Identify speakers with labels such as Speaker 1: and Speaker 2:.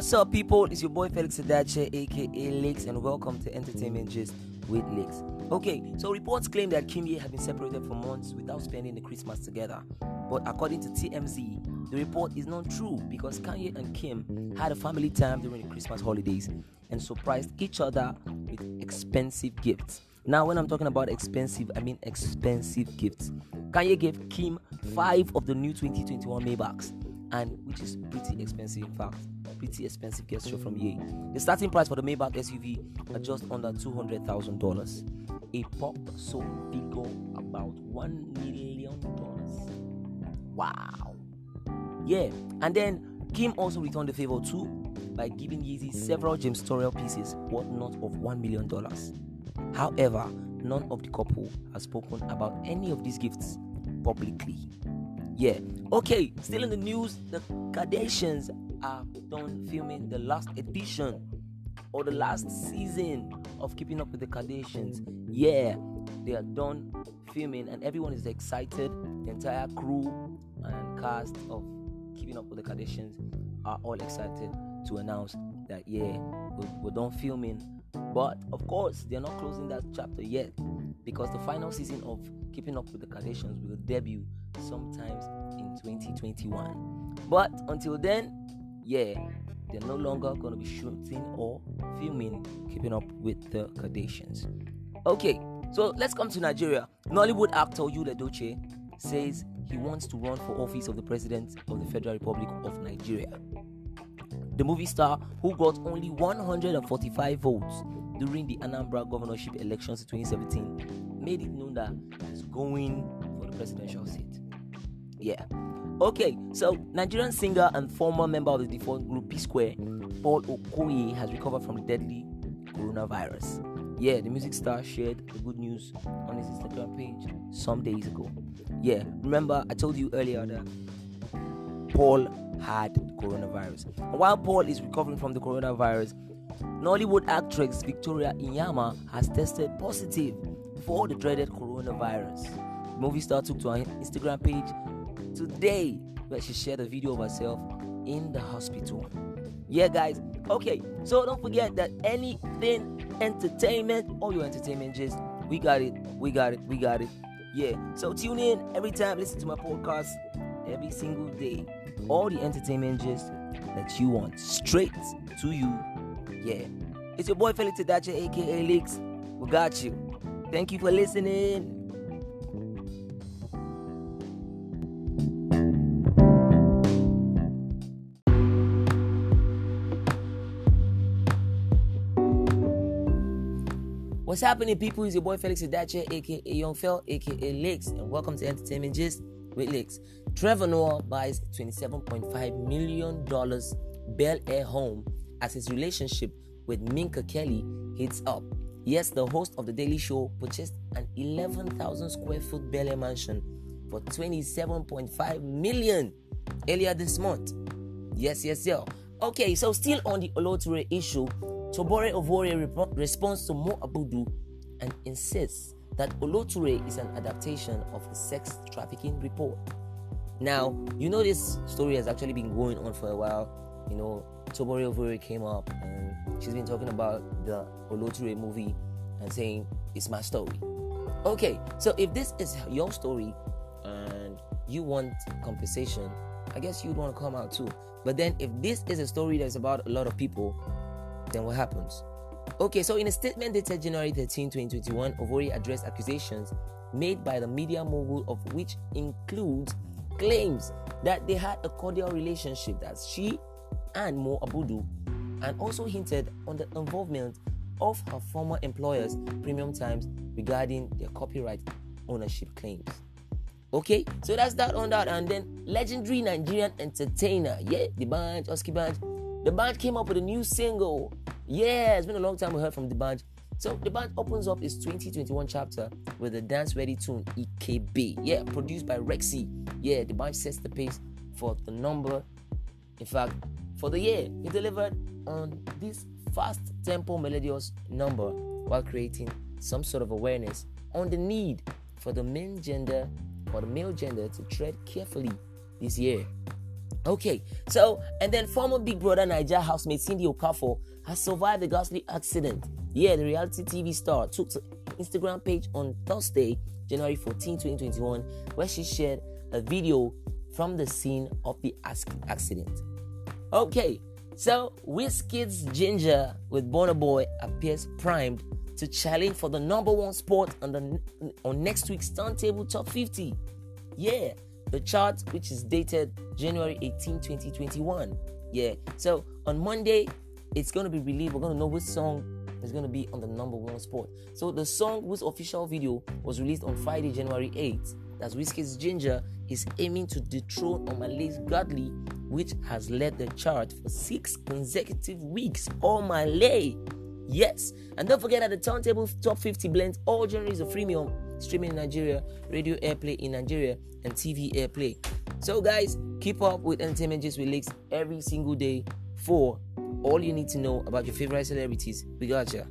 Speaker 1: What's up, people? It's your boy Felix Adache, aka Lex, and welcome to Entertainment Gist with Lex. Okay, so reports claim that Kim Ye have been separated for months without spending the Christmas together. But according to TMZ, the report is not true because Kanye and Kim had a family time during the Christmas holidays and surprised each other with expensive gifts. Now, when I'm talking about expensive, I mean expensive gifts. Kanye gave Kim five of the new 2021 Maybachs, and which is pretty expensive, in fact pretty expensive gesture from Ye. The starting price for the Maybach SUV are just under $200,000. A pop so figure about $1 million. Wow. Yeah. And then Kim also returned the favor too by giving Yeezy several James gemstorial pieces worth not of $1 million. However, none of the couple has spoken about any of these gifts publicly. Yeah. Okay, still in the news, the Kardashians Um, are done filming the last edition or the last season of Keeping Up with the Kardashians. Yeah, they are done filming and everyone is excited. The entire crew and cast of Keeping Up with the Kardashians are all excited to announce that yeah, we're, we're done filming. But of course, they're not closing that chapter yet because the final season of Keeping Up with the Kardashians will debut sometimes in 2021. But until then, yeah, they're no longer going to be shooting or filming keeping up with the Kardashians. Okay, so let's come to Nigeria. Nollywood actor Yul Edochie says he wants to run for office of the president of the Federal Republic of Nigeria. The movie star, who got only 145 votes during the Anambra governorship elections in 2017, made it known that he's going for the presidential seat. Yeah, Okay, so Nigerian singer and former member of the default group P Square, Paul Okoye, has recovered from the deadly coronavirus. Yeah, the music star shared the good news on his Instagram page some days ago. Yeah, remember I told you earlier that Paul had coronavirus. While Paul is recovering from the coronavirus, Nollywood actress Victoria Inyama has tested positive for the dreaded coronavirus. The movie star took to her Instagram page today where she shared a video of herself in the hospital. Yeah, guys. Okay, so don't forget that anything entertainment, all your entertainment just we got it, we got it, we got it. Yeah, so tune in every time, listen to my podcast every single day. All the entertainment just that you want straight to you. Yeah, it's your boy Felix Tadache, aka Lex. We got you. Thank you for listening. What's happening, people? It's your boy Felix Adache, aka Young Fel, aka Lex, and welcome to Entertainment Gist with Lex. Trevor Noah buys $27.5 million Bel Air home as his relationship with Minka Kelly heats up. Yes, the host of The Daily Show purchased an 11,000 square foot Bel Air mansion for 27.5 million earlier this month. Yes, yes, yeah. Okay, so still on the Oloture issue, Tobore Ovuorie responds to Mo Abudu and insists that Oloture is an adaptation of a sex trafficking report. Now, you know this story has actually been going on for a while. You know, Tobore Ovuorie came up and she's been talking about the Oloture movie and saying it's my story. Okay, so if this is your story and you want compensation, I guess you'd want to come out too. But then if this is a story that's about a lot of people, then what happens? Okay, so in a statement dated January 13, 2021, Ovuorie addressed accusations made by the media mogul, of which includes claims that they had a cordial relationship, that she and Mo Abudu, and also hinted on the involvement of her former employers, Premium Times, regarding their copyright ownership claims. Okay, so that's that on that, and then legendary Nigerian entertainer, yeah, the band, Oski Band, the band came up with a new single. Yeah, it's been a long time we heard from the band. So the band opens up its 2021 chapter with a dance ready tune EKB. Yeah, produced by Rexxie. Yeah, the band sets the pace for the number. In fact, for the year, he delivered on this fast tempo melodious number while creating some sort of awareness on the need for the main gender or the male gender to tread carefully this year. Okay, so and then former Big Brother Naija housemate Cindy Okafor has survived a ghastly accident. Yeah, the reality TV star took to Instagram page on Thursday, January 14, 2021, where she shared a video from the scene of the accident. Okay, so Wizkid's Ginger with Burna Boy appears primed to challenge for the number one spot on the on next week's Turntable Top 50. Yeah, the chart which is dated January 18, 2021. Yeah, so on Monday it's gonna be released. We're gonna know which song is going to be on the number one spot. So the song whose official video was released on Friday, January 8th, that's Wizkid's Ginger, is aiming to dethrone Omah Lay's Godly, which has led the chart for six consecutive weeks. Omale! Yes, and don't forget that the Turntable Top 50 blends all genres of freemium streaming in Nigeria, radio airplay in Nigeria, and TV airplay. So, guys, keep up with Entertainment Gist with Lex every single day for all you need to know about your favorite celebrities. We got you.